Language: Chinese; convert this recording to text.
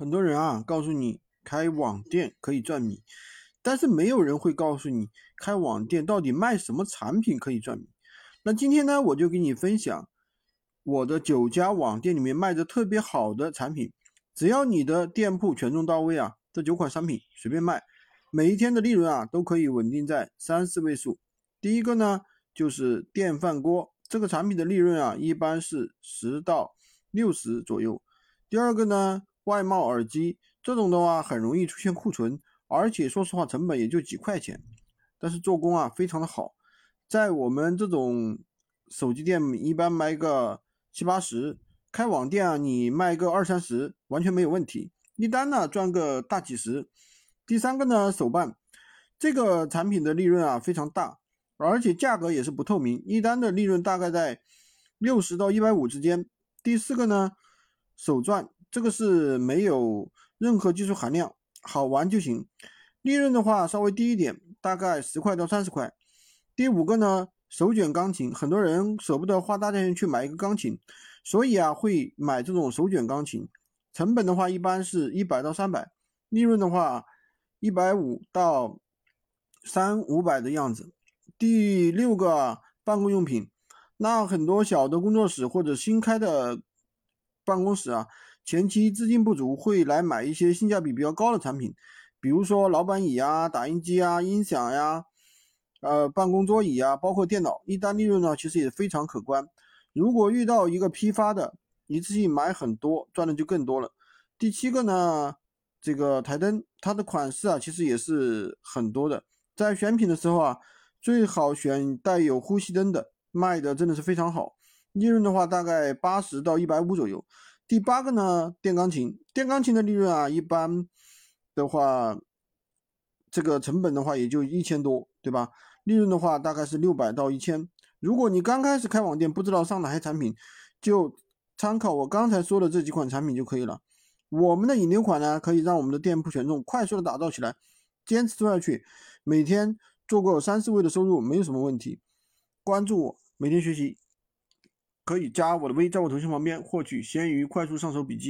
很多人啊，告诉你开网店可以赚米，但是没有人会告诉你开网店到底卖什么产品可以赚米。那今天呢，我就给你分享我的九家网店里面卖的特别好的产品，只要你的店铺权重到位啊，这九款商品随便卖，每一天的利润啊都可以稳定在三四位数。第一个呢，就是电饭锅，这个产品的利润啊一般是十到六十左右。第二个呢。外贸耳机这种的话，很容易出现库存，而且说实话，成本也就几块钱，但是做工啊非常的好，在我们这种手机店一般卖个七八十，开网店啊你卖个二三十完全没有问题，一单呢赚个大几十。第三个呢手办这个产品的利润啊非常大，而且价格也是不透明，一单的利润大概在六十到一百五之间。第四个呢手钻。这个是没有任何技术含量，好玩就行。利润的话稍微低一点，大概十块到三十块。第五个呢，手卷钢琴，很多人舍不得花大价钱去买一个钢琴，所以啊会买这种手卷钢琴。成本的话一般是一百到三百，利润的话一百五到三五百的样子。第六个办公用品，那很多小的工作室或者新开的办公室啊。前期资金不足，会来买一些性价比比较高的产品，比如说老板椅啊、打印机啊、音响呀、呃办公桌椅啊，包括电脑，一单利润呢其实也非常可观。如果遇到一个批发的，一次性买很多，赚的就更多了。第七个呢，这个台灯，它的款式啊其实也是很多的，在选品的时候啊，最好选带有呼吸灯的，卖的真的是非常好。利润的话大概八十到一百五左右。第八个呢，电钢琴，电钢琴的利润啊，一般的话，这个成本的话也就一千多，对吧？利润的话大概是六百到一千。如果你刚开始开网店，不知道上哪些产品，就参考我刚才说的这几款产品就可以了。我们的引流款呢，可以让我们的店铺权重快速的打造起来，坚持做下去，每天做个三四位的收入没有什么问题。关注我，每天学习。可以加我的微，在我头像旁边获取闲鱼快速上手笔记。